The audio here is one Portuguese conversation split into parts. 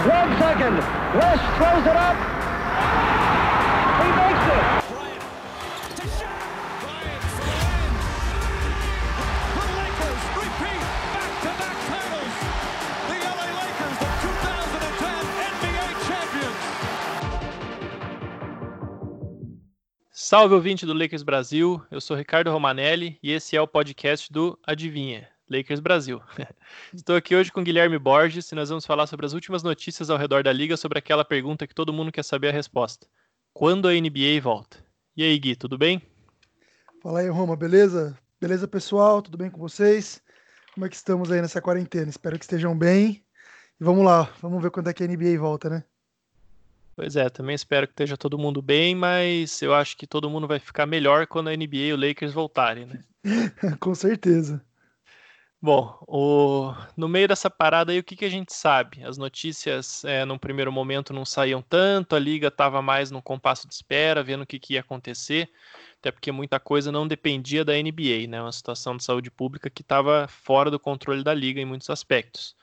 One second. West throws it up. He makes it. Bryant to shot. Bryant for the win. The Lakers repeat back-to-back titles. The LA Lakers, the 2010 NBA champions. Salve ouvinte do Lakers Brasil, eu sou Ricardo Romanelli e esse é o podcast do Adivinha, Lakers Brasil. Estou aqui hoje com Guilherme Borges e nós vamos falar sobre as últimas notícias ao redor da liga sobre aquela pergunta que todo mundo quer saber a resposta. Quando a NBA volta? E aí, Gui, tudo bem? Fala aí, Roma, beleza? Beleza, pessoal? Tudo bem com vocês? Como é que estamos aí nessa quarentena? Espero que estejam bem. E vamos lá, vamos ver quando é que a NBA volta, né? Pois é, também espero que esteja todo mundo bem, mas eu acho que todo mundo vai ficar melhor quando a NBA e o Lakers voltarem, né? com certeza. Bom, o... no meio dessa parada aí, o que, que a gente sabe? As notícias, é, num primeiro momento, não saíam tanto, a liga estava mais num compasso de espera, vendo o que, que ia acontecer, até porque muita coisa não dependia da NBA, né? Uma situação de saúde pública que estava fora do controle da liga em muitos aspectos.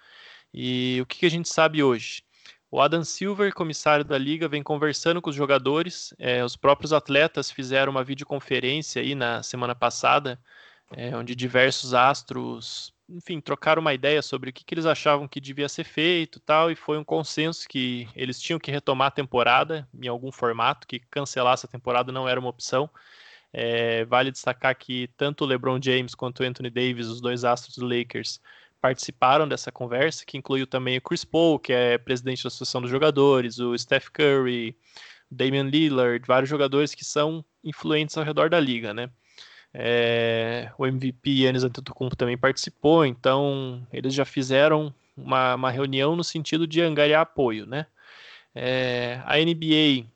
E o que, que a gente sabe hoje? O Adam Silver, comissário da liga, vem conversando com os jogadores. É, os próprios atletas fizeram uma videoconferência aí na semana passada, é, onde diversos astros, enfim, trocaram uma ideia sobre o que, que, eles achavam que devia ser feito, tal, e foi um consenso que eles tinham que retomar a temporada em algum formato, que cancelar essa temporada não era uma opção. É, vale destacar que tanto o LeBron James quanto o Anthony Davis, os dois astros do Lakers, participaram dessa conversa, que incluiu também o Chris Paul, que é presidente da Associação dos Jogadores, o Steph Curry, Damian Lillard, vários jogadores que são influentes ao redor da liga, né? É, o MVP Yannis Antetokounmpo também participou, então eles já fizeram uma, uma reunião no sentido de angariar apoio, né? É, a NBA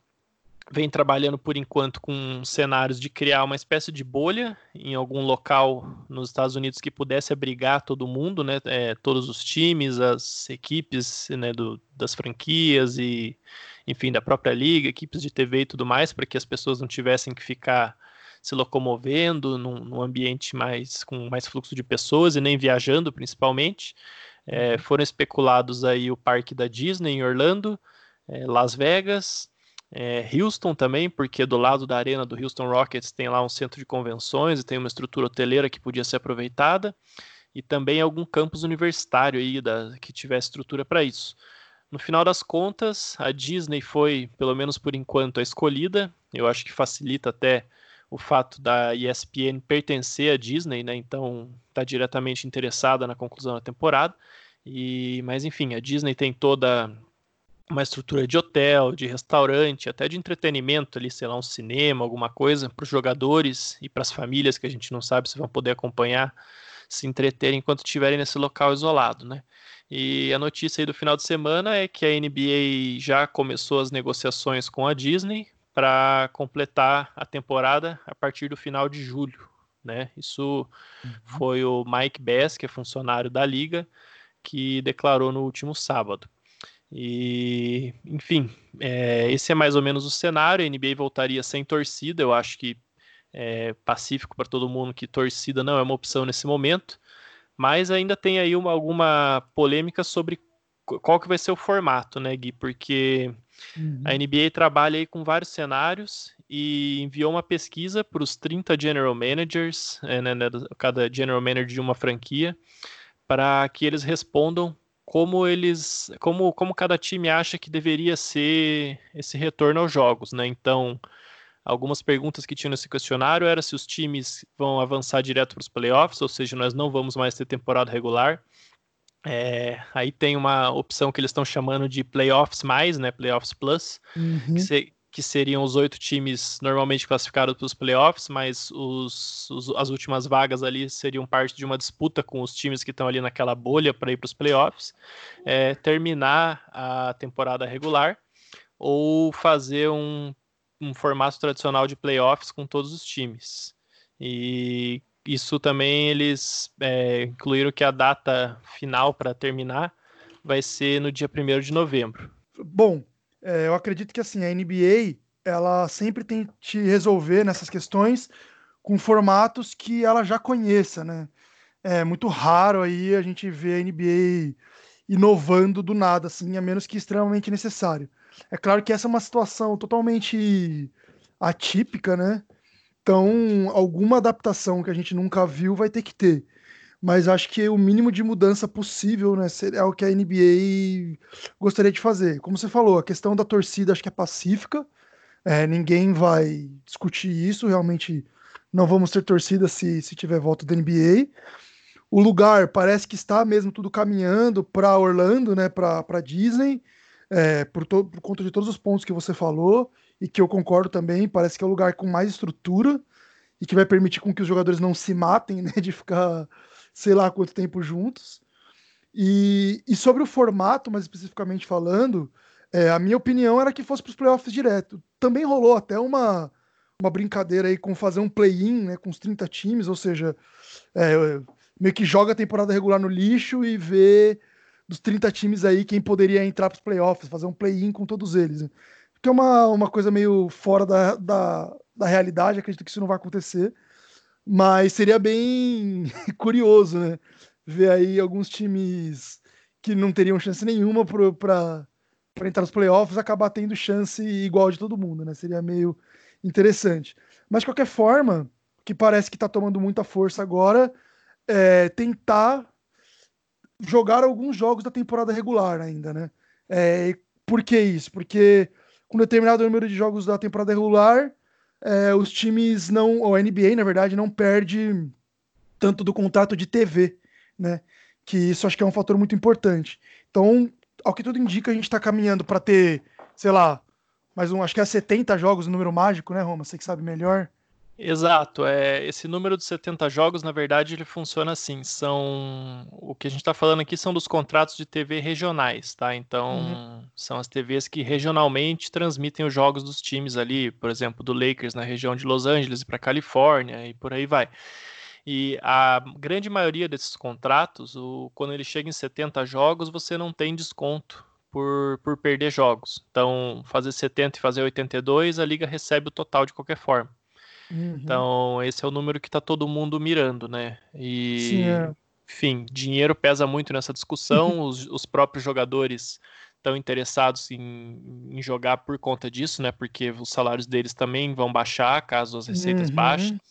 vem trabalhando por enquanto com cenários de criar uma espécie de bolha em algum local nos Estados Unidos que pudesse abrigar todo mundo, né? É, todos os times, as equipes né, do, das franquias e, enfim, da própria liga, equipes de TV e tudo mais, para que as pessoas não tivessem que ficar se locomovendo num, num, ambiente mais com mais fluxo de pessoas e nem viajando, principalmente. É, foram especulados aí o parque da Disney em Orlando, é, Las Vegas, é, Houston também, porque do lado da arena do Houston Rockets tem lá um centro de convenções e tem uma estrutura hoteleira que podia ser aproveitada, e também algum campus universitário aí da, que tivesse estrutura para isso. No final das contas, a Disney foi, pelo menos por enquanto, a escolhida. Eu acho que facilita até o fato da ESPN pertencer à Disney, né? Então está diretamente interessada na conclusão da temporada. E, mas enfim, a Disney tem toda uma estrutura de hotel, de restaurante, até de entretenimento ali, sei lá, um cinema, alguma coisa para os jogadores e para as famílias que a gente não sabe se vão poder acompanhar, se entreter enquanto estiverem nesse local isolado, né? E a notícia aí do final de semana é que a NBA já começou as negociações com a Disney para completar a temporada a partir do final de julho, né? Isso uhum. foi o Mike Bass, que é funcionário da liga, que declarou no último sábado. E, enfim, é, esse é mais ou menos o cenário. A NBA voltaria sem torcida. Eu acho que é pacífico para todo mundo que torcida não é uma opção nesse momento. Mas ainda tem aí uma, alguma polêmica sobre qual que vai ser o formato, né, Gui? Porque uhum. a NBA trabalha aí com vários cenários e enviou uma pesquisa para os 30 general managers, é, né, né, cada general manager de uma franquia, para que eles respondam como eles, como, como cada time acha que deveria ser esse retorno aos jogos, né? Então, algumas perguntas que tinham nesse questionário era se os times vão avançar direto para os playoffs, ou seja, nós não vamos mais ter temporada regular. É, aí tem uma opção que eles estão chamando de playoffs mais, né? Playoffs plus, uhum. que, se, que seriam os oito times normalmente classificados para os playoffs, mas os, os, as últimas vagas ali seriam parte de uma disputa com os times que estão ali naquela bolha para ir para os playoffs, é, terminar a temporada regular ou fazer um, um formato tradicional de playoffs com todos os times. E isso também eles é, incluíram que a data final para terminar vai ser no dia 1 de novembro. Bom, é, eu acredito que assim, a NBA ela sempre tem que resolver nessas questões com formatos que ela já conheça, né? É muito raro aí a gente ver a NBA inovando do nada, assim, a menos que extremamente necessário. É claro que essa é uma situação totalmente atípica, né? Então, alguma adaptação que a gente nunca viu vai ter que ter. Mas acho que o mínimo de mudança possível, né, é o que a NBA gostaria de fazer. Como você falou, a questão da torcida acho que é pacífica. É, ninguém vai discutir isso. Realmente não vamos ter torcida se, se tiver volta da NBA. O lugar parece que está mesmo tudo caminhando para Orlando, né, para Disney, é, por, por conta de todos os pontos que você falou e que eu concordo também. Parece que é o lugar com mais estrutura e que vai permitir com que os jogadores não se matem, né, de ficar sei lá quanto tempo juntos. E, e sobre o formato, mais especificamente falando, é, a minha opinião era que fosse para os playoffs direto. Também rolou até uma, uma brincadeira aí com fazer um play-in, né, com os 30 times, ou seja, é, meio que joga a temporada regular no lixo e vê dos 30 times aí quem poderia entrar para os playoffs, fazer um play-in com todos eles. Né? Que é uma, uma coisa meio fora da, da, da realidade, acredito que isso não vai acontecer. Mas seria bem curioso, né? Ver aí alguns times que não teriam chance nenhuma para entrar nos playoffs acabar tendo chance igual de todo mundo, né? Seria meio interessante. Mas de qualquer forma, que parece que está tomando muita força agora é tentar jogar alguns jogos da temporada regular ainda, né? É, por que isso? Porque com determinado número de jogos da temporada regular, é, os times não, ou a NBA, na verdade, não perde tanto do contrato de TV, né? Que isso acho que é um fator muito importante. Então, ao que tudo indica, a gente está caminhando para ter, sei lá, mais um, acho que é 70 jogos, o número mágico, né, Roma? Você que sabe melhor. Exato, é, esse número de 70 jogos, na verdade, ele funciona assim, são, o que a gente está falando aqui são dos contratos de TV regionais, tá? Então, uhum. são as TVs que regionalmente transmitem os jogos dos times ali, por exemplo, do Lakers na região de Los Angeles para Califórnia e por aí vai. E a grande maioria desses contratos, o, quando ele chega em 70 jogos, você não tem desconto por, por perder jogos. Então, fazer 70 e fazer 82, a liga recebe o total de qualquer forma. Uhum. Então, esse é o número que está todo mundo mirando, né? E, Sim, enfim, dinheiro pesa muito nessa discussão, os, os próprios jogadores estão interessados em, em, jogar por conta disso, né? Porque os salários deles também vão baixar caso as receitas uhum. baixem.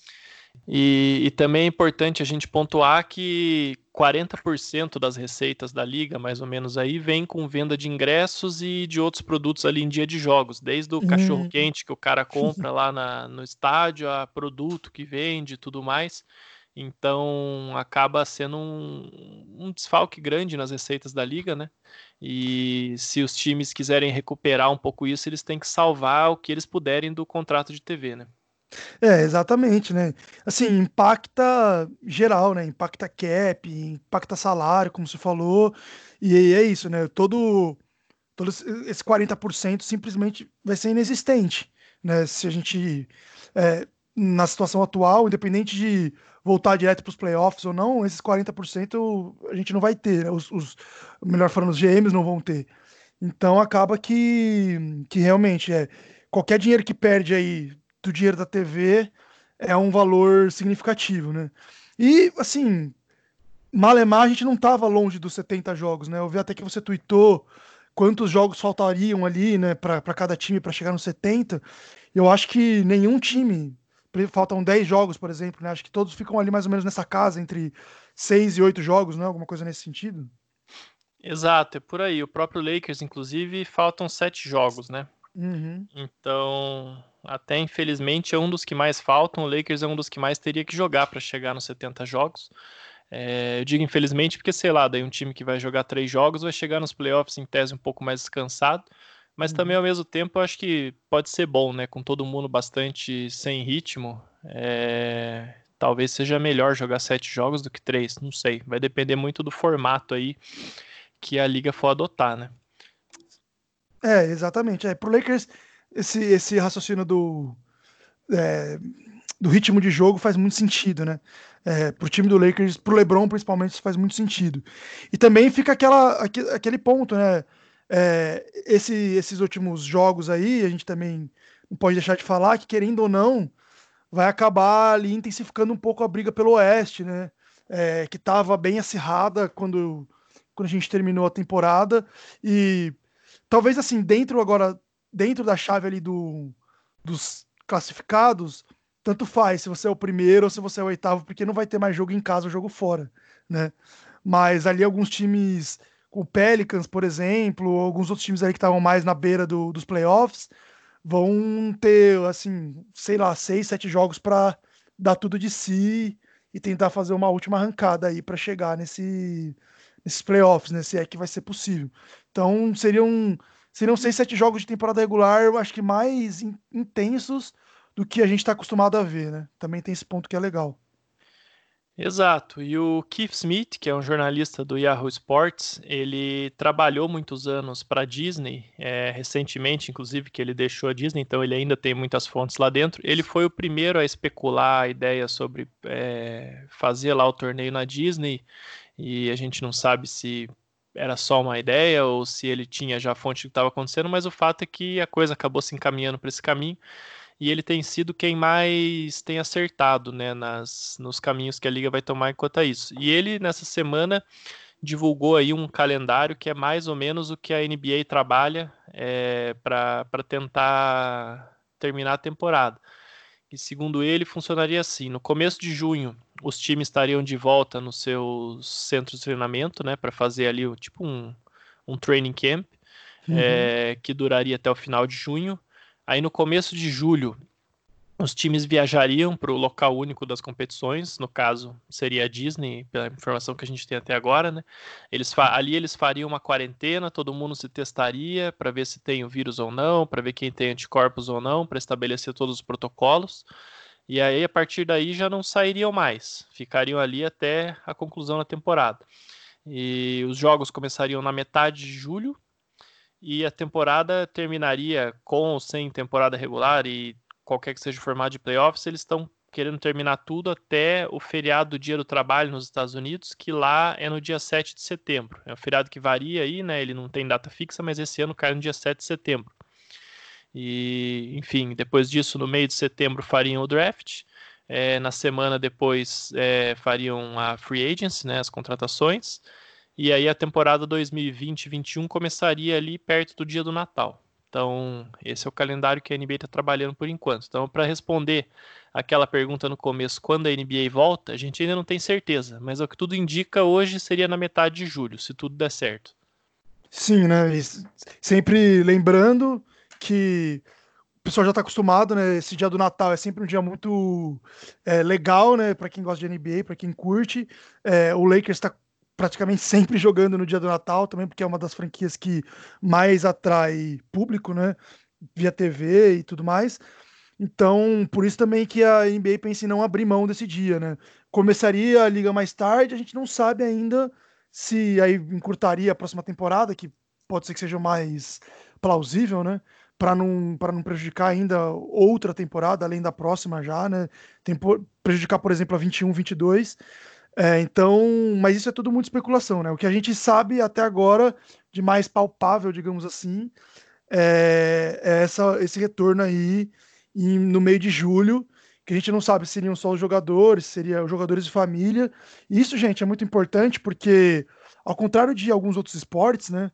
E, e, também é importante a gente pontuar que 40% das receitas da liga, mais ou menos aí, vem com venda de ingressos e de outros produtos ali em dia de jogos, desde o uhum. cachorro quente que o cara compra lá na, no estádio, a produto que vende e tudo mais. Então acaba sendo um, um, desfalque grande nas receitas da liga, né? E se os times quiserem recuperar um pouco isso, eles têm que salvar o que eles puderem do contrato de TV, né? É, exatamente, né? Assim, impacta geral, né? Impacta cap, impacta salário, como você falou, e é isso, né? Todo, todo esse 40% simplesmente vai ser inexistente, né? Se a gente, é, na situação atual, independente de voltar direto para os playoffs ou não, esses 40% a gente não vai ter, né? os, os, melhor falando, os GMs não vão ter. Então acaba que, que realmente é qualquer dinheiro que perde aí do dinheiro da TV é um valor significativo, né? E, assim, Malemar a gente não estava longe dos 70 jogos, né? Eu vi até que você tweetou quantos jogos faltariam ali, né, para cada time para chegar nos 70. Eu acho que nenhum time, faltam 10 jogos, por exemplo, né? Acho que todos ficam ali mais ou menos nessa casa, entre 6 e 8 jogos, né? Alguma coisa nesse sentido. Exato, é por aí. O próprio Lakers, inclusive, faltam 7 jogos, né? Uhum. Então, até infelizmente é um dos que mais faltam. O Lakers é um dos que mais teria que jogar para chegar nos 70 jogos. É, eu digo infelizmente porque, sei lá, daí um time que vai jogar três jogos vai chegar nos playoffs em tese um pouco mais descansado. Mas uhum. também ao mesmo tempo eu acho que pode ser bom, né? Com todo mundo bastante sem ritmo. É, talvez seja melhor jogar sete jogos do que três, não sei. Vai depender muito do formato aí que a liga for adotar, né? É, exatamente. É, pro Lakers, esse, esse raciocínio do, é, do ritmo de jogo faz muito sentido, né? É, pro time do Lakers, pro LeBron principalmente, isso faz muito sentido. E também fica aquela, aquele ponto, né? É, esse, esses últimos jogos aí, a gente também não pode deixar de falar que, querendo ou não, vai acabar ali intensificando um pouco a briga pelo Oeste, né? É, que estava bem acirrada quando quando a gente terminou a temporada. E talvez assim, dentro agora, dentro da chave ali do, dos classificados, tanto faz se você é o primeiro ou se você é o oitavo, porque não vai ter mais jogo em casa ou jogo fora, né? Mas ali alguns times, o Pelicans, por exemplo, alguns outros times aí que estavam mais na beira do, dos playoffs, vão ter, assim, sei lá, seis, sete jogos para dar tudo de si e tentar fazer uma última arrancada aí para chegar nesse, nesses playoffs, né? Se é que vai ser possível. Então seriam, seriam seis, sete jogos de temporada regular, eu acho que mais in, intensos do que a gente está acostumado a ver, né? Também tem esse ponto que é legal. Exato. E o Keith Smith, que é um jornalista do Yahoo Sports, ele trabalhou muitos anos para a Disney, é, recentemente, inclusive, que ele deixou a Disney, então ele ainda tem muitas fontes lá dentro. Ele foi o primeiro a especular a ideia sobre é, fazer lá o torneio na Disney, e a gente não sabe se era só uma ideia ou se ele tinha já a fonte do que estava acontecendo, mas o fato é que a coisa acabou se encaminhando para esse caminho e ele tem sido quem mais tem acertado né, nas, nos caminhos que a liga vai tomar enquanto a isso. E ele, nessa semana, divulgou aí um calendário que é mais ou menos o que a NBA trabalha é, para tentar terminar a temporada. E segundo ele, funcionaria assim: no começo de junho, os times estariam de volta nos seus centros de treinamento, né, para fazer ali tipo um, um training camp, uhum. é, que duraria até o final de junho. Aí no começo de julho, os times viajariam para o local único das competições, no caso seria a Disney, pela informação que a gente tem até agora, né? Eles ali eles fariam uma quarentena, todo mundo se testaria para ver se tem o vírus ou não, para ver quem tem anticorpos ou não, para estabelecer todos os protocolos. E aí a partir daí já não sairiam mais, ficariam ali até a conclusão da temporada. E os jogos começariam na metade de julho, e a temporada terminaria com ou sem temporada regular e qualquer que seja o formato de playoffs, eles estão querendo terminar tudo até o feriado do Dia do Trabalho nos Estados Unidos, que lá é no dia 7 de setembro. É um feriado que varia aí, né? Ele não tem data fixa, mas esse ano cai no dia 7 de setembro. E, enfim, depois disso, no meio de setembro, fariam o draft. É, na semana depois, é, fariam a free agency, né? As contratações. E aí a temporada 2020-21 começaria ali perto do dia do Natal. Então, esse é o calendário que a NBA está trabalhando por enquanto. Então, para responder aquela pergunta no começo, quando a NBA volta, a gente ainda não tem certeza, mas o que tudo indica hoje seria na metade de julho, se tudo der certo. Sim, né? Sempre lembrando que o pessoal já está acostumado, né? Esse dia do Natal é sempre um dia muito é, legal, né? Para quem gosta de NBA, para quem curte. É, o Lakers está praticamente sempre jogando no dia do Natal, também porque é uma das franquias que mais atrai público, né? Via TV e tudo mais. Então, por isso também que a NBA pensa em não abrir mão desse dia, né? Começaria a liga mais tarde, a gente não sabe ainda se aí encurtaria a próxima temporada, que pode ser que seja mais plausível, né? Para não, para não prejudicar ainda outra temporada, além da próxima já, né? Tem, prejudicar, por exemplo, a 21, 22. É, então, mas isso é tudo muito especulação, né? O que a gente sabe até agora de mais palpável, digamos assim, é, é essa, esse retorno aí em, no meio de julho, que a gente não sabe se seriam só os jogadores, seria os jogadores de família. Isso, gente, é muito importante porque, ao contrário de alguns outros esportes, né?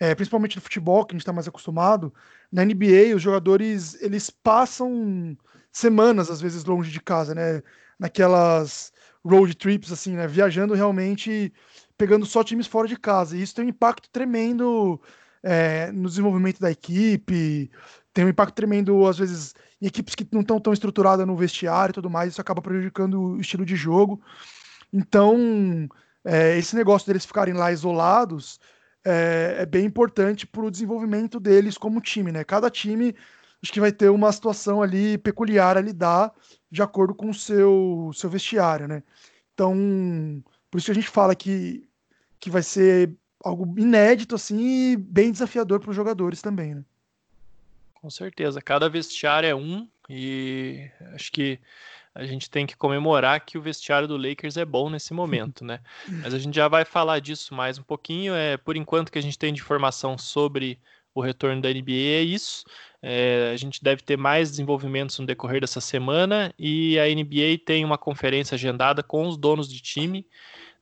É, principalmente no futebol, que a gente está mais acostumado, na NBA os jogadores eles passam semanas às vezes longe de casa, né? Naquelas road trips, assim, né? Viajando realmente, pegando só times fora de casa. E isso tem um impacto tremendo é, no desenvolvimento da equipe, tem um impacto tremendo, às vezes, em equipes que não estão tão estruturadas no vestiário e tudo mais, isso acaba prejudicando o estilo de jogo. Então, é, esse negócio deles ficarem lá isolados é, é bem importante para o desenvolvimento deles como time, né? Cada time acho que vai ter uma situação ali peculiar a lidar de acordo com o seu, seu vestiário, né? Então, por isso que a gente fala que, que vai ser algo inédito, assim, e bem desafiador para os jogadores também, né? Com certeza, cada vestiário é um, e acho que a gente tem que comemorar que o vestiário do Lakers é bom nesse momento, né? Mas a gente já vai falar disso mais um pouquinho. É por enquanto que a gente tem de informação sobre o retorno da NBA é isso. É, a gente deve ter mais desenvolvimentos no decorrer dessa semana e a NBA tem uma conferência agendada com os donos de time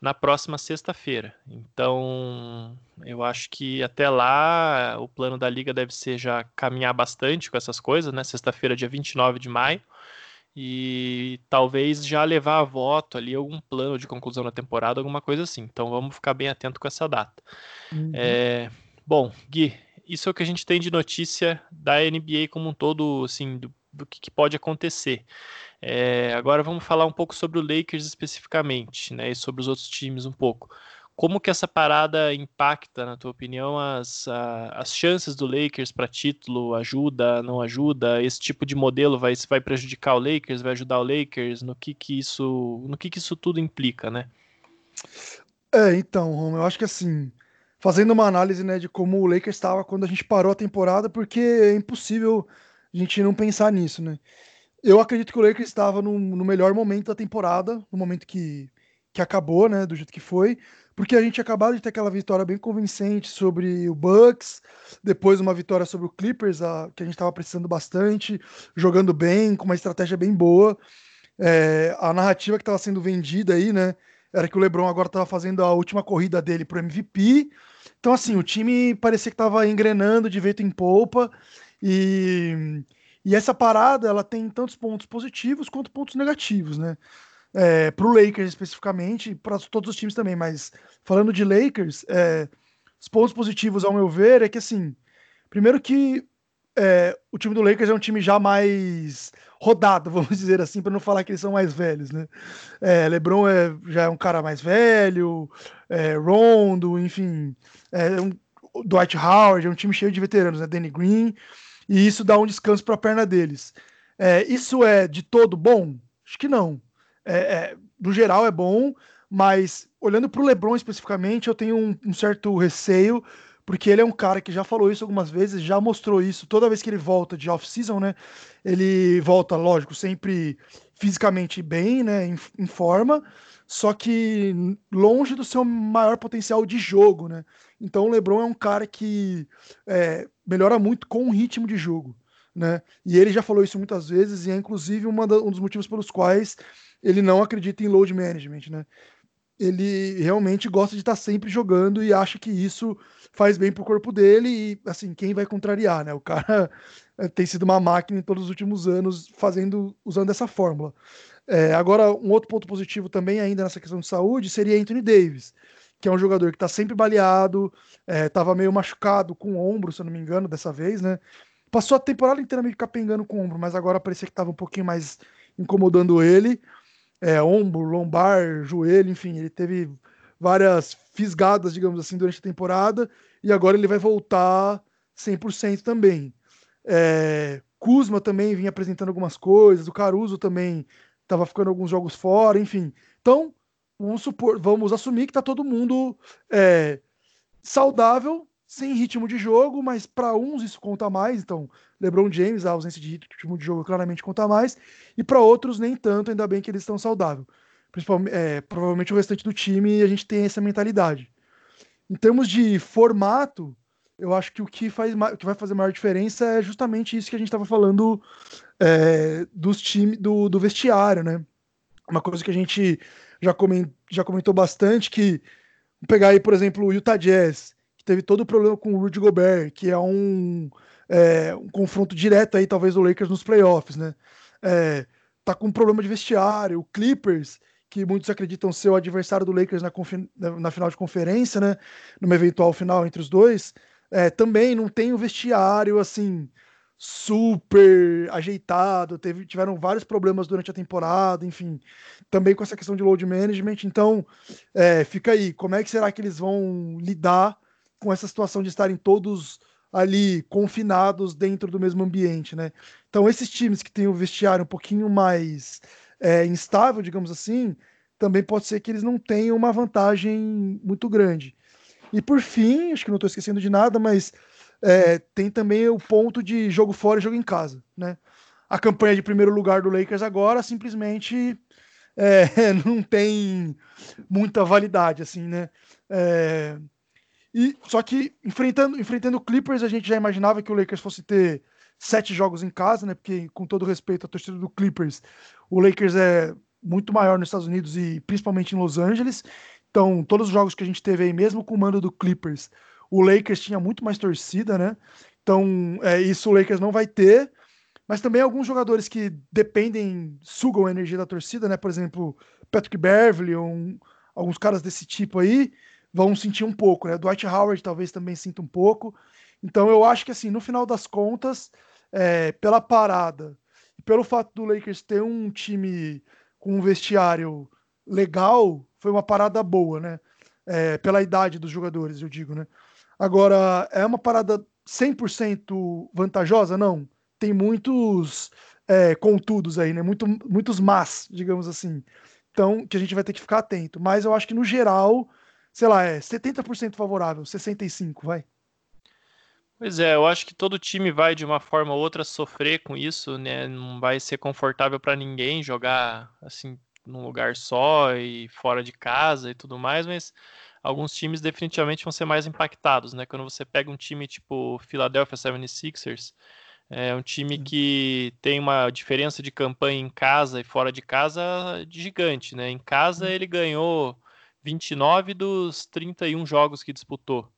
na próxima sexta-feira. Então, eu acho que até lá o plano da liga deve ser já caminhar bastante com essas coisas, né? Sexta-feira, dia 29 de maio. E talvez já levar a voto ali algum plano de conclusão da temporada, alguma coisa assim. Então vamos ficar bem atento com essa data. Uhum. É, bom, Gui, isso é o que a gente tem de notícia da NBA como um todo, assim, do, do que, que, pode acontecer. É, agora vamos falar um pouco sobre o Lakers especificamente, né, e sobre os outros times um pouco. Como que essa parada impacta, na tua opinião, as, a, as chances do Lakers para título? Ajuda, não ajuda? Esse tipo de modelo vai, vai prejudicar o Lakers, vai ajudar o Lakers? No que que isso, no que que isso tudo implica, né? É, então, eu acho que assim, fazendo uma análise né, de como o Lakers estava quando a gente parou a temporada, porque é impossível a gente não pensar nisso, né? Eu acredito que o Lakers estava no, no melhor momento da temporada, no momento que, que acabou, né, do jeito que foi, porque a gente acabou de ter aquela vitória bem convincente sobre o Bucks, depois uma vitória sobre o Clippers, a, que a gente estava precisando bastante, jogando bem, com uma estratégia bem boa. É, a narrativa que estava sendo vendida aí, né, era que o LeBron agora estava fazendo a última corrida dele pro MVP. Então, assim, o time parecia que estava engrenando de vento em polpa. E, e essa parada, ela tem tantos pontos positivos quanto pontos negativos, né? É, pro Lakers especificamente, para todos os times também, mas falando de Lakers, é, os pontos positivos, ao meu ver, é que, assim, primeiro que é, o time do Lakers é um time já mais rodado, vamos dizer assim, para não falar que eles são mais velhos, né? É, LeBron é, já é um cara mais velho, é, Rondo, enfim, é um, Dwight Howard, é um time cheio de veteranos, né? Danny Green, e isso dá um descanso para a perna deles. É, isso é de todo bom? Acho que não. É, é no geral é bom, mas olhando para o LeBron especificamente, eu tenho um, um certo receio porque ele é um cara que já falou isso algumas vezes, já mostrou isso toda vez que ele volta de off-season, né? Ele volta, lógico, sempre fisicamente bem, né? Em, em, forma, só que longe do seu maior potencial de jogo, né? Então o LeBron é um cara que é, melhora muito com o ritmo de jogo, né? E ele já falou isso muitas vezes e é inclusive da, um dos motivos pelos quais ele não acredita em load management, né? Ele realmente gosta de estar sempre jogando e acha que isso faz bem pro corpo dele e, assim, quem vai contrariar, né? O cara tem sido uma máquina em todos os últimos anos fazendo, usando essa fórmula. É, agora, um outro ponto positivo também, ainda nessa questão de saúde, seria Anthony Davis, que é um jogador que está sempre baleado, estava é, meio machucado com o ombro, se eu não me engano, dessa vez, né? Passou a temporada inteira meio capengando com o ombro, mas agora parecia que estava um pouquinho mais incomodando ele. É, ombro, lombar, joelho, enfim, ele teve várias fisgadas, digamos assim, durante a temporada e agora ele vai voltar 100% também. É, Kuzma também vinha apresentando algumas coisas, o Caruso também estava ficando alguns jogos fora, enfim. Então, vamos, supor, vamos assumir que está todo mundo é, saudável, sem ritmo de jogo, mas para uns isso conta mais. Então, LeBron James, a ausência de ritmo de jogo claramente conta mais, e para outros nem tanto, ainda bem que eles estão saudáveis. Principalmente, é, provavelmente o restante do time a gente tem essa mentalidade. Em termos de formato, eu acho que o que, faz, o que vai fazer maior diferença é justamente isso que a gente estava falando é, dos times do, do vestiário, né? Uma coisa que a gente já, coment, já comentou bastante, que pegar aí, por exemplo, o Utah Jazz, teve todo o problema com o Rudy Gobert, que é um, é, um confronto direto aí, talvez, do Lakers nos playoffs, né? É, tá com um problema de vestiário, o Clippers, que muitos acreditam ser o adversário do Lakers na, na final de conferência, né? Numa eventual final entre os dois, é, também não tem um vestiário assim super ajeitado, teve, tiveram vários problemas durante a temporada, enfim, também com essa questão de load management. Então, é, fica aí, como é que será que eles vão lidar com essa situação de estarem todos ali confinados dentro do mesmo ambiente, né? Então, esses times que têm o vestiário um pouquinho mais é, instável, digamos assim, também pode ser que eles não tenham uma vantagem muito grande. E por fim, acho que não estou esquecendo de nada, mas é, tem também o ponto de jogo fora e jogo em casa, né? A campanha de primeiro lugar do Lakers agora simplesmente é, não tem muita validade, assim, né? É, E só que enfrentando enfrentando o Clippers, a gente já imaginava que o Lakers fosse ter sete jogos em casa, né? Porque com todo respeito à torcida do Clippers, o Lakers é muito maior nos Estados Unidos e principalmente em Los Angeles. Então, todos os jogos que a gente teve aí, mesmo com o mando do Clippers, o Lakers tinha muito mais torcida, né? Então, é, isso o Lakers não vai ter. Mas também alguns jogadores que dependem, sugam a energia da torcida, né? Por exemplo, Patrick Beverly, um, alguns caras desse tipo aí, vão sentir um pouco, né? Dwight Howard talvez também sinta um pouco. Então eu acho que assim, no final das contas, é, pela parada e pelo fato do Lakers ter um time com um vestiário legal, foi uma parada boa, né? É, pela idade dos jogadores, eu digo, né? Agora, é uma parada 100% vantajosa? Não. Tem muitos é, contudos aí, né? Muito, muitos mas, digamos assim. Então, que a gente vai ter que ficar atento. Mas eu acho que, no geral, sei lá, é 70% favorável, 65%, vai. Pois é, eu acho que todo time vai de uma forma ou outra sofrer com isso, né? Não vai ser confortável para ninguém jogar assim num lugar só e fora de casa e tudo mais, mas alguns times definitivamente vão ser mais impactados, né? Quando você pega um time tipo Philadelphia 76ers, é um time que tem uma diferença de campanha em casa e fora de casa gigante, né? Em casa ele ganhou 29 dos 31 jogos que disputou.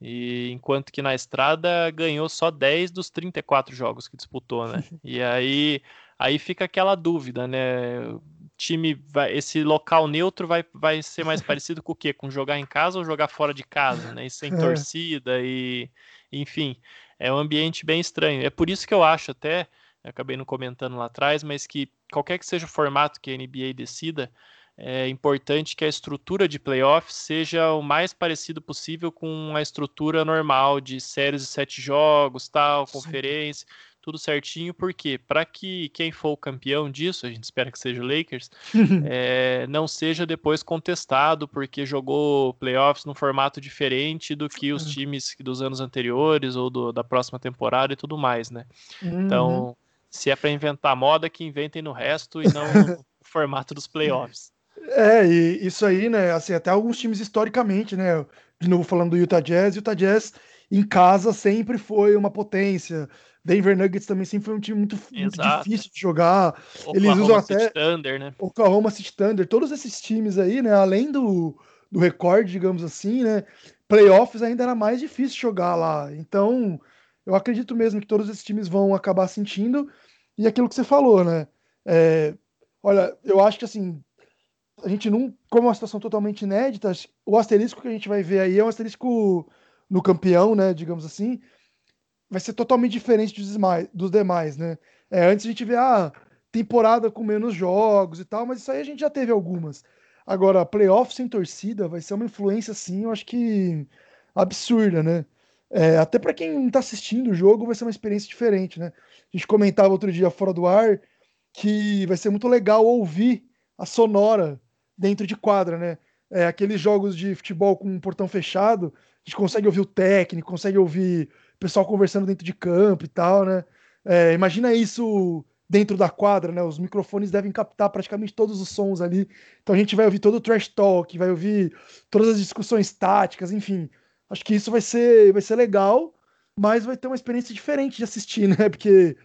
E enquanto que na estrada ganhou só 10 dos 34 jogos que disputou, né? E aí, aí fica aquela dúvida, né? O time vai, esse local neutro vai, vai ser mais parecido com o quê? Com jogar em casa ou jogar fora de casa, né? E sem é. torcida e enfim, é um ambiente bem estranho. É por isso que eu acho até, acabei não comentando lá atrás, mas que qualquer que seja o formato que a NBA decida, é importante que a estrutura de playoffs seja o mais parecido possível com a estrutura normal de séries de sete jogos, tal, Sim. conferência, tudo certinho, porque para que quem for o campeão disso, a gente espera que seja o Lakers, é, não seja depois contestado porque jogou playoffs num formato diferente do que os times dos anos anteriores ou do, da próxima temporada e tudo mais, né? Uhum. Então, se é para inventar moda, que inventem no resto e não no formato dos playoffs. É, e isso aí, né? Assim, até alguns times historicamente, né? De novo falando do Utah Jazz, Utah Jazz em casa sempre foi uma potência. Denver Nuggets também sempre foi um time muito, muito difícil de jogar. Oklahoma Eles usam até City Thunder, né? Oklahoma City Thunder, todos esses times aí, né? Além do, do recorde, digamos assim, né? Playoffs ainda era mais difícil jogar lá. Então, eu acredito mesmo que todos esses times vão acabar sentindo. E aquilo que você falou, né? É, olha, eu acho que assim, a gente não, como é uma situação totalmente inédita, o asterisco que a gente vai ver aí é um asterisco no campeão, né, digamos assim, vai ser totalmente diferente dos demais, dos demais né? É, antes a gente vê a ah, temporada com menos jogos e tal, mas isso aí a gente já teve algumas. Agora, playoff sem torcida vai ser uma influência, assim, eu acho que absurda, né? É, até para quem está assistindo o jogo vai ser uma experiência diferente, né? A gente comentava outro dia fora do ar que vai ser muito legal ouvir a sonora dentro de quadra, né? É, aqueles jogos de futebol com um portão fechado, a gente consegue ouvir o técnico, consegue ouvir o pessoal conversando dentro de campo e tal, né? É, imagina isso dentro da quadra, né? Os microfones devem captar praticamente todos os sons ali. Então a gente vai ouvir todo o trash talk, vai ouvir todas as discussões táticas, enfim. Acho que isso vai ser, vai ser legal, mas vai ter uma experiência diferente de assistir, né? Porque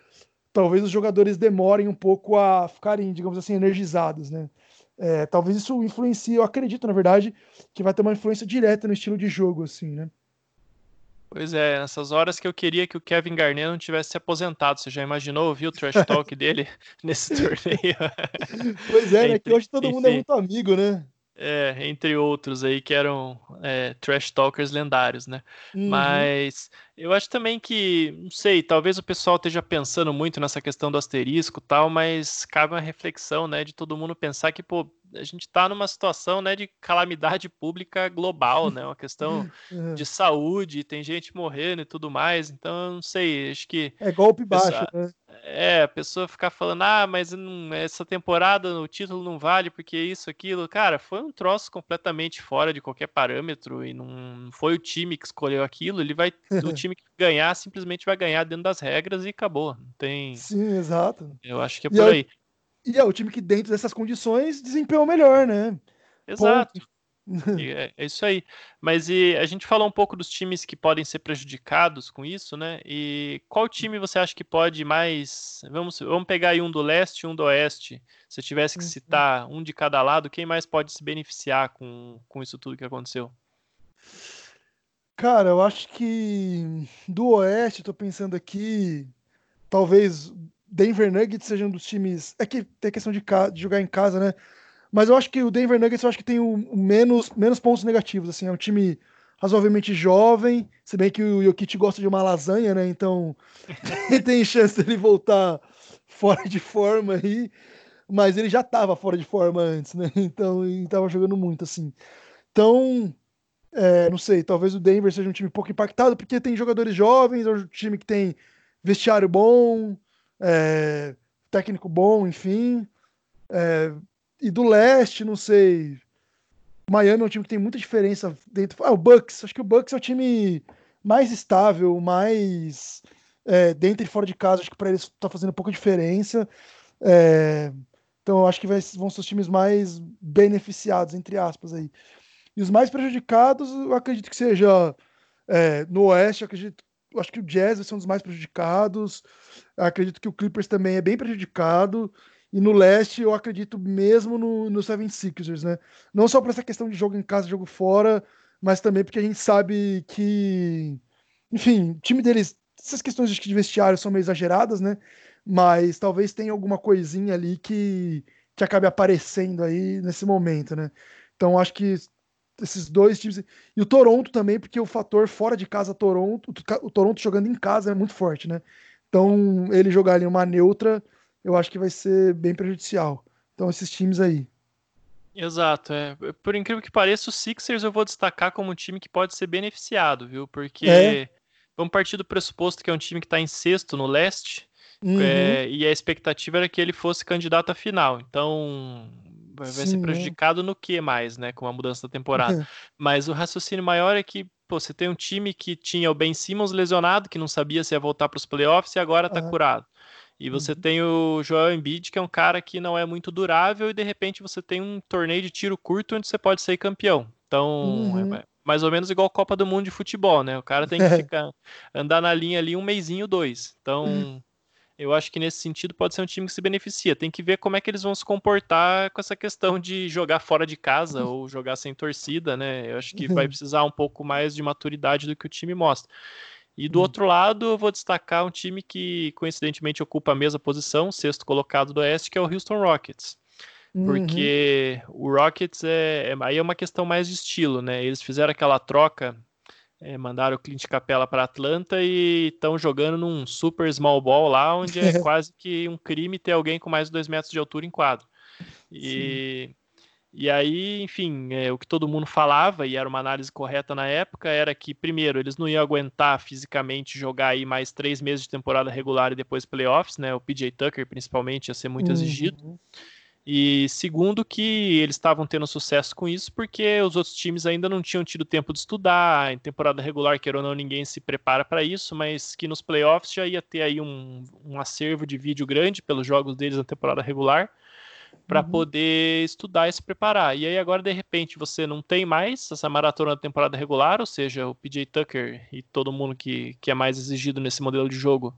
talvez os jogadores demorem um pouco a ficarem, digamos assim, energizados, né? É, talvez isso influencie, eu acredito, na verdade, que vai ter uma influência direta no estilo de jogo, assim, né? Pois é, nessas horas que eu queria que o Kevin Garnett não tivesse se aposentado. Você já imaginou ouvir o trash talk dele nesse torneio? Pois é, né? Que hoje todo mundo é muito amigo, né? É, entre outros aí que eram é, trash talkers lendários, né? Uhum. Mas eu acho também que, não sei, talvez o pessoal esteja pensando muito nessa questão do asterisco e tal, mas cabe uma reflexão, né, de todo mundo pensar que, pô, a gente está numa situação né, de calamidade pública global, né? Uma questão uhum. de saúde, tem gente morrendo e tudo mais. Então, não sei, acho que. É golpe baixo, pessoa, né? É, a pessoa ficar falando, ah, mas não, essa temporada o título não vale porque isso, aquilo. Cara, foi um troço completamente fora de qualquer parâmetro e não foi o time que escolheu aquilo. Ele vai. o time que ganhar simplesmente vai ganhar dentro das regras e acabou. Não tem. Sim, exato. Eu acho que é por e aí. E é o time que, dentro dessas condições, desempenhou melhor, né? Exato. Ponto. é, é, isso aí. Mas e a gente falou um pouco dos times que podem ser prejudicados com isso, né? E qual time você acha que pode mais. Vamos, vamos pegar aí um do leste e um do oeste. Se tivesse que uhum. citar um de cada lado, quem mais pode se beneficiar com, com isso tudo que aconteceu? Cara, eu acho que do oeste, tô pensando aqui, talvez Denver Nuggets seja um dos times. É que tem a questão de, de jogar em casa, né? Mas eu acho que o Denver Nuggets eu acho que tem o menos, menos pontos negativos. Assim, é um time razoavelmente jovem, se bem que o Jokic gosta de uma lasanha, né? Então tem chance dele voltar fora de forma aí. Mas ele já estava fora de forma antes, né? Então ele estava jogando muito assim. Então, é, não sei, talvez o Denver seja um time pouco impactado, porque tem jogadores jovens, é um time que tem vestiário bom, é, técnico bom, enfim. É, e do leste, não sei. Miami é um time que tem muita diferença dentro. Ah, o Bucks. Acho que o Bucks é o time mais estável, mais é, dentro e fora de casa. Acho que para eles está fazendo pouca diferença. É, então, acho que vai, vão ser os times mais beneficiados, entre aspas, aí. E os mais prejudicados, eu acredito que seja é, no Oeste, acredito, acho que o Jazz vai ser um dos mais prejudicados. Acredito que o Clippers também é bem prejudicado. E no leste, eu acredito mesmo no, no 76ers, né? Não só por essa questão de jogo em casa, jogo fora, mas também porque a gente sabe que, enfim, o time deles, essas questões de vestiário são meio exageradas, né? Mas talvez tenha alguma coisinha ali que, que acabe aparecendo aí nesse momento, né? Então acho que esses dois times. E o Toronto também, porque o fator fora de casa, Toronto, o Toronto jogando em casa é muito forte, né? Então ele jogar ali uma neutra eu acho que vai ser bem prejudicial. Então, esses times aí. Exato, é. Por incrível que pareça, o Sixers eu vou destacar como um time que pode ser beneficiado, viu? Porque é. vamos partir do pressuposto que é um time que está em sexto no leste, uhum. é, e a expectativa era que ele fosse candidato à final. Então, vai Sim, ser prejudicado é. no que mais, né? Com a mudança da temporada. Mas o raciocínio maior é que pô, você tem um time que tinha o Ben Simmons lesionado, que não sabia se ia voltar para os playoffs e agora está uhum. curado. E você uhum. tem o Joel Embiid, que é um cara que não é muito durável, e de repente você tem um torneio de tiro curto onde você pode ser campeão. Então, é uhum. mais ou menos igual Copa do Mundo de futebol, né? O cara tem que ficar, andar na linha ali um mêsinho, dois. Então, uhum. Eu acho que nesse sentido pode ser um time que se beneficia. Tem que ver como é que eles vão se comportar com essa questão de jogar fora de casa ou jogar sem torcida, né? Eu acho que vai precisar um pouco mais de maturidade do que o time mostra. E do uhum. outro lado, eu vou destacar um time que coincidentemente ocupa a mesma posição, sexto colocado do Oeste, que é o Houston Rockets. Uhum. Porque o Rockets é, é, aí é uma questão mais de estilo, né? Eles fizeram aquela troca, é, mandaram o Clint Capella para Atlanta e estão jogando num super small ball lá, onde é quase que um crime ter alguém com mais de dois metros de altura em quadro. E Sim. E aí, enfim, é, o que todo mundo falava, e era uma análise correta na época, era que, primeiro, eles não iam aguentar fisicamente jogar aí mais três meses de temporada regular e depois playoffs, né? O PJ Tucker, principalmente, ia ser muito uhum. exigido. E segundo, que eles estavam tendo sucesso com isso porque os outros times ainda não tinham tido tempo de estudar. Em temporada regular, quer ou não, ninguém se prepara para isso, mas que nos playoffs já ia ter aí um, um acervo de vídeo grande pelos jogos deles na temporada regular para uhum. poder estudar e se preparar. E aí agora de repente você não tem mais essa maratona da temporada regular, ou seja, o PJ Tucker e todo mundo que, que é mais exigido nesse modelo de jogo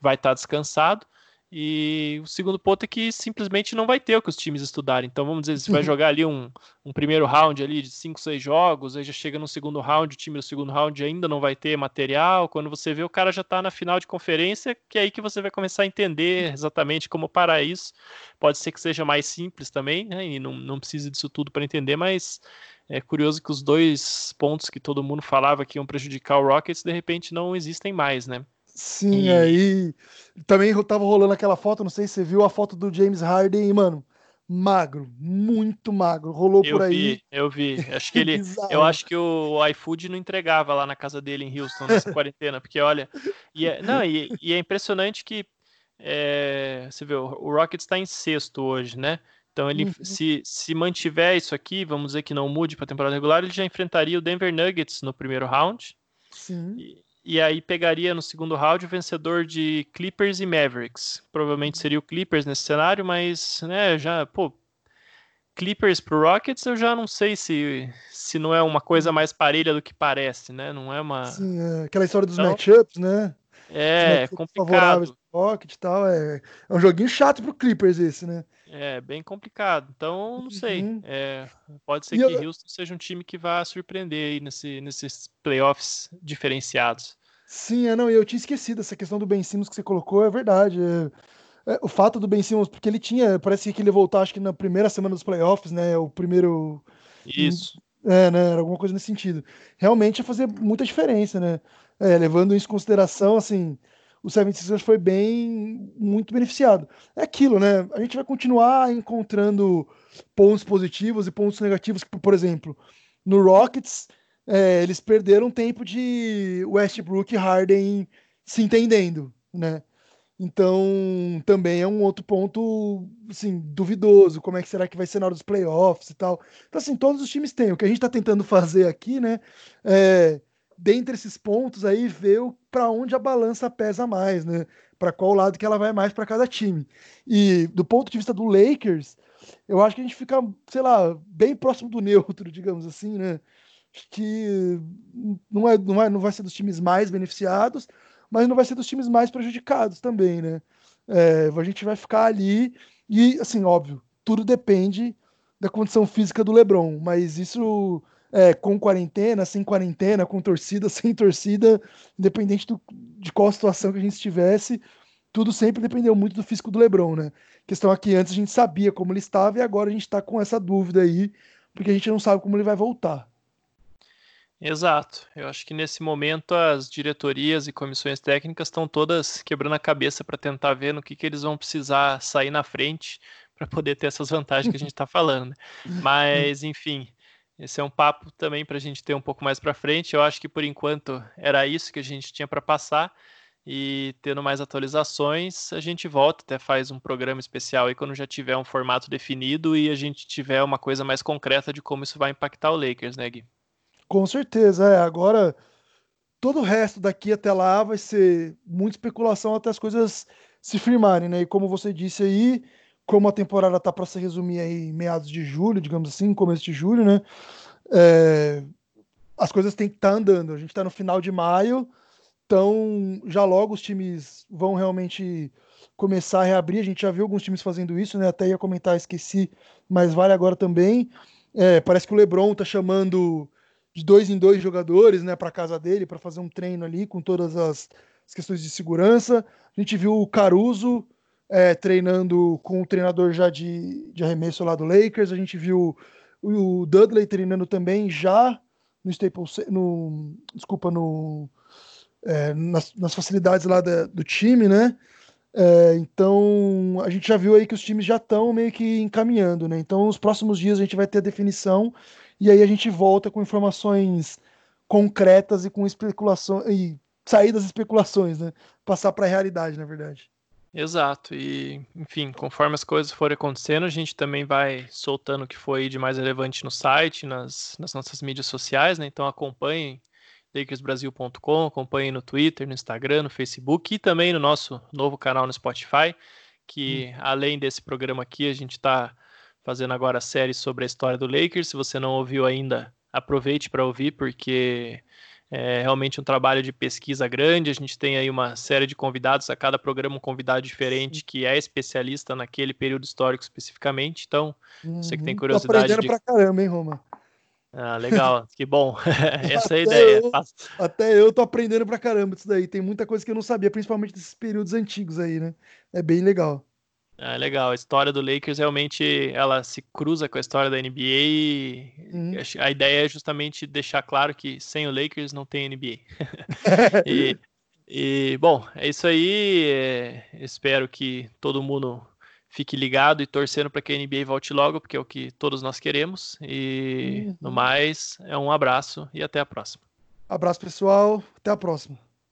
vai estar tá descansado. E o segundo ponto é que simplesmente não vai ter o que os times estudarem. Então, vamos dizer, você vai jogar ali um, um primeiro round ali de 5, 6 jogos, aí já chega no segundo round, o time do segundo round ainda não vai ter material. Quando você vê, o cara já está na final de conferência, que é aí que você vai começar a entender exatamente como parar isso. Pode ser que seja mais simples também, né? E não, não precise disso tudo para entender, mas é curioso que os dois pontos que todo mundo falava que iam prejudicar o Rockets, de repente não existem mais, né? Sim, e... aí também tava rolando aquela foto, não sei se você viu a foto do James Harden, mano, magro, muito magro, rolou eu por aí. Vi, eu vi, acho que ele, eu acho que o iFood não entregava lá na casa dele em Houston nessa quarentena, porque olha, e é, não, e, e, é impressionante que é, você vê, o Rockets está em sexto hoje, né? Então ele uhum. se, se mantiver isso aqui, vamos dizer que não mude para a temporada regular, ele já enfrentaria o Denver Nuggets no primeiro round. Sim. E, e aí pegaria no segundo round o vencedor de Clippers e Mavericks. Provavelmente seria o Clippers nesse cenário, mas né, já, pô, Clippers pro Rockets, eu já não sei se, se não é uma coisa mais parelha do que parece, né? Não é uma. Sim, é, aquela história dos então, matchups, né? É, complicado. Rocket e tal, é, é um joguinho chato pro Clippers esse, né? É, bem complicado. Então, não sei. Uhum. É, pode ser e que eu... Houston seja um time que vá surpreender aí nesse, nesses playoffs diferenciados. Sim, é, não, eu tinha esquecido essa questão do Ben Simmons que você colocou, é verdade. É, é, o fato do Ben Simmons, porque ele tinha, parece que ele voltar, acho que na primeira semana dos playoffs, né? O primeiro. Isso. É, né? Era alguma coisa nesse sentido. Realmente ia fazer muita diferença, né? É, levando isso em consideração, assim, o 76ers foi bem, muito beneficiado. É aquilo, né? A gente vai continuar encontrando pontos positivos e pontos negativos, por exemplo, no Rockets, é, eles perderam tempo de Westbrook e Harden se entendendo, né? Então, também é um outro ponto, assim, duvidoso. Como é que será que vai ser na hora dos playoffs e tal. Então, assim, todos os times têm. O que a gente está tentando fazer aqui, né, é dentre esses pontos aí, ver para onde a balança pesa mais, né? Para qual lado que ela vai mais para cada time. E do ponto de vista do Lakers, eu acho que a gente fica, sei lá, bem próximo do neutro, digamos assim, né? Acho que não, é, não, é, não vai ser dos times mais beneficiados, mas não vai ser dos times mais prejudicados também, né? É, a gente vai ficar ali e, assim, óbvio, tudo depende da condição física do LeBron, mas isso é, com quarentena, sem quarentena, com torcida, sem torcida, independente do, de qual situação que a gente estivesse, tudo sempre dependeu muito do físico do LeBron, né? A questão aqui antes a gente sabia como ele estava e agora a gente está com essa dúvida aí, porque a gente não sabe como ele vai voltar. Exato. Eu acho que nesse momento as diretorias e comissões técnicas estão todas quebrando a cabeça para tentar ver no que, que eles vão precisar sair na frente para poder ter essas vantagens que a gente está falando. Né? Mas, enfim, esse é um papo também para a gente ter um pouco mais para frente. Eu acho que por enquanto era isso que a gente tinha para passar. E tendo mais atualizações, a gente volta, até faz um programa especial aí quando já tiver um formato definido e a gente tiver uma coisa mais concreta de como isso vai impactar o Lakers, né, Gui? Com certeza, é. Agora, todo o resto daqui até lá vai ser muita especulação até as coisas se firmarem, né? E como você disse aí, como a temporada tá para se resumir aí em meados de julho, digamos assim, começo de julho, né? É, as coisas têm que estar tá andando. A gente está no final de maio, então já logo os times vão realmente começar a reabrir. A gente já viu alguns times fazendo isso, né? Até ia comentar, esqueci, mas vale agora também. É, parece que o LeBron tá chamando de dois em dois jogadores, né, para casa dele para fazer um treino ali com todas as, as, questões de segurança. A gente viu o Caruso é, treinando com o treinador já de, de arremesso lá do Lakers. A gente viu o, Dudley treinando também já no Staples, no, desculpa, no, é, nas, nas, facilidades lá da, do time, né? É, então a gente já viu aí que os times já estão meio que encaminhando, né? Então nos próximos dias a gente vai ter a definição e aí a gente volta com informações concretas e com especulações e sair das especulações, né? Passar para a realidade, na verdade. Exato, e enfim, conforme as coisas forem acontecendo, a gente também vai soltando o que foi de mais relevante no site, nas, nas nossas mídias sociais, né? Então acompanhem lakersbrasil.com, acompanhem no Twitter, no Instagram, no Facebook e também no nosso novo canal no Spotify, que hum. além desse programa aqui, a gente está fazendo agora a série sobre a história do Lakers. Se você não ouviu ainda, aproveite para ouvir, porque é realmente um trabalho de pesquisa grande. A gente tem aí uma série de convidados, a cada programa um convidado diferente que é especialista naquele período histórico especificamente. Então, uhum. você que tem curiosidade. Tô aprendendo de... pra caramba, hein, Roma? Ah, legal, que bom. Essa é a ideia. Eu, até eu tô aprendendo pra caramba isso daí. Tem muita coisa que eu não sabia, principalmente desses períodos antigos aí, né? É bem legal. É legal, a história do Lakers realmente ela se cruza com a história da NBA e uhum. a ideia é justamente deixar claro que sem o Lakers não tem NBA. e, e, bom, é isso aí. É, espero que todo mundo fique ligado e torcendo para que a NBA volte logo, porque é o que todos nós queremos. E uhum. no mais, é um abraço e até a próxima. Abraço, pessoal. Até a próxima.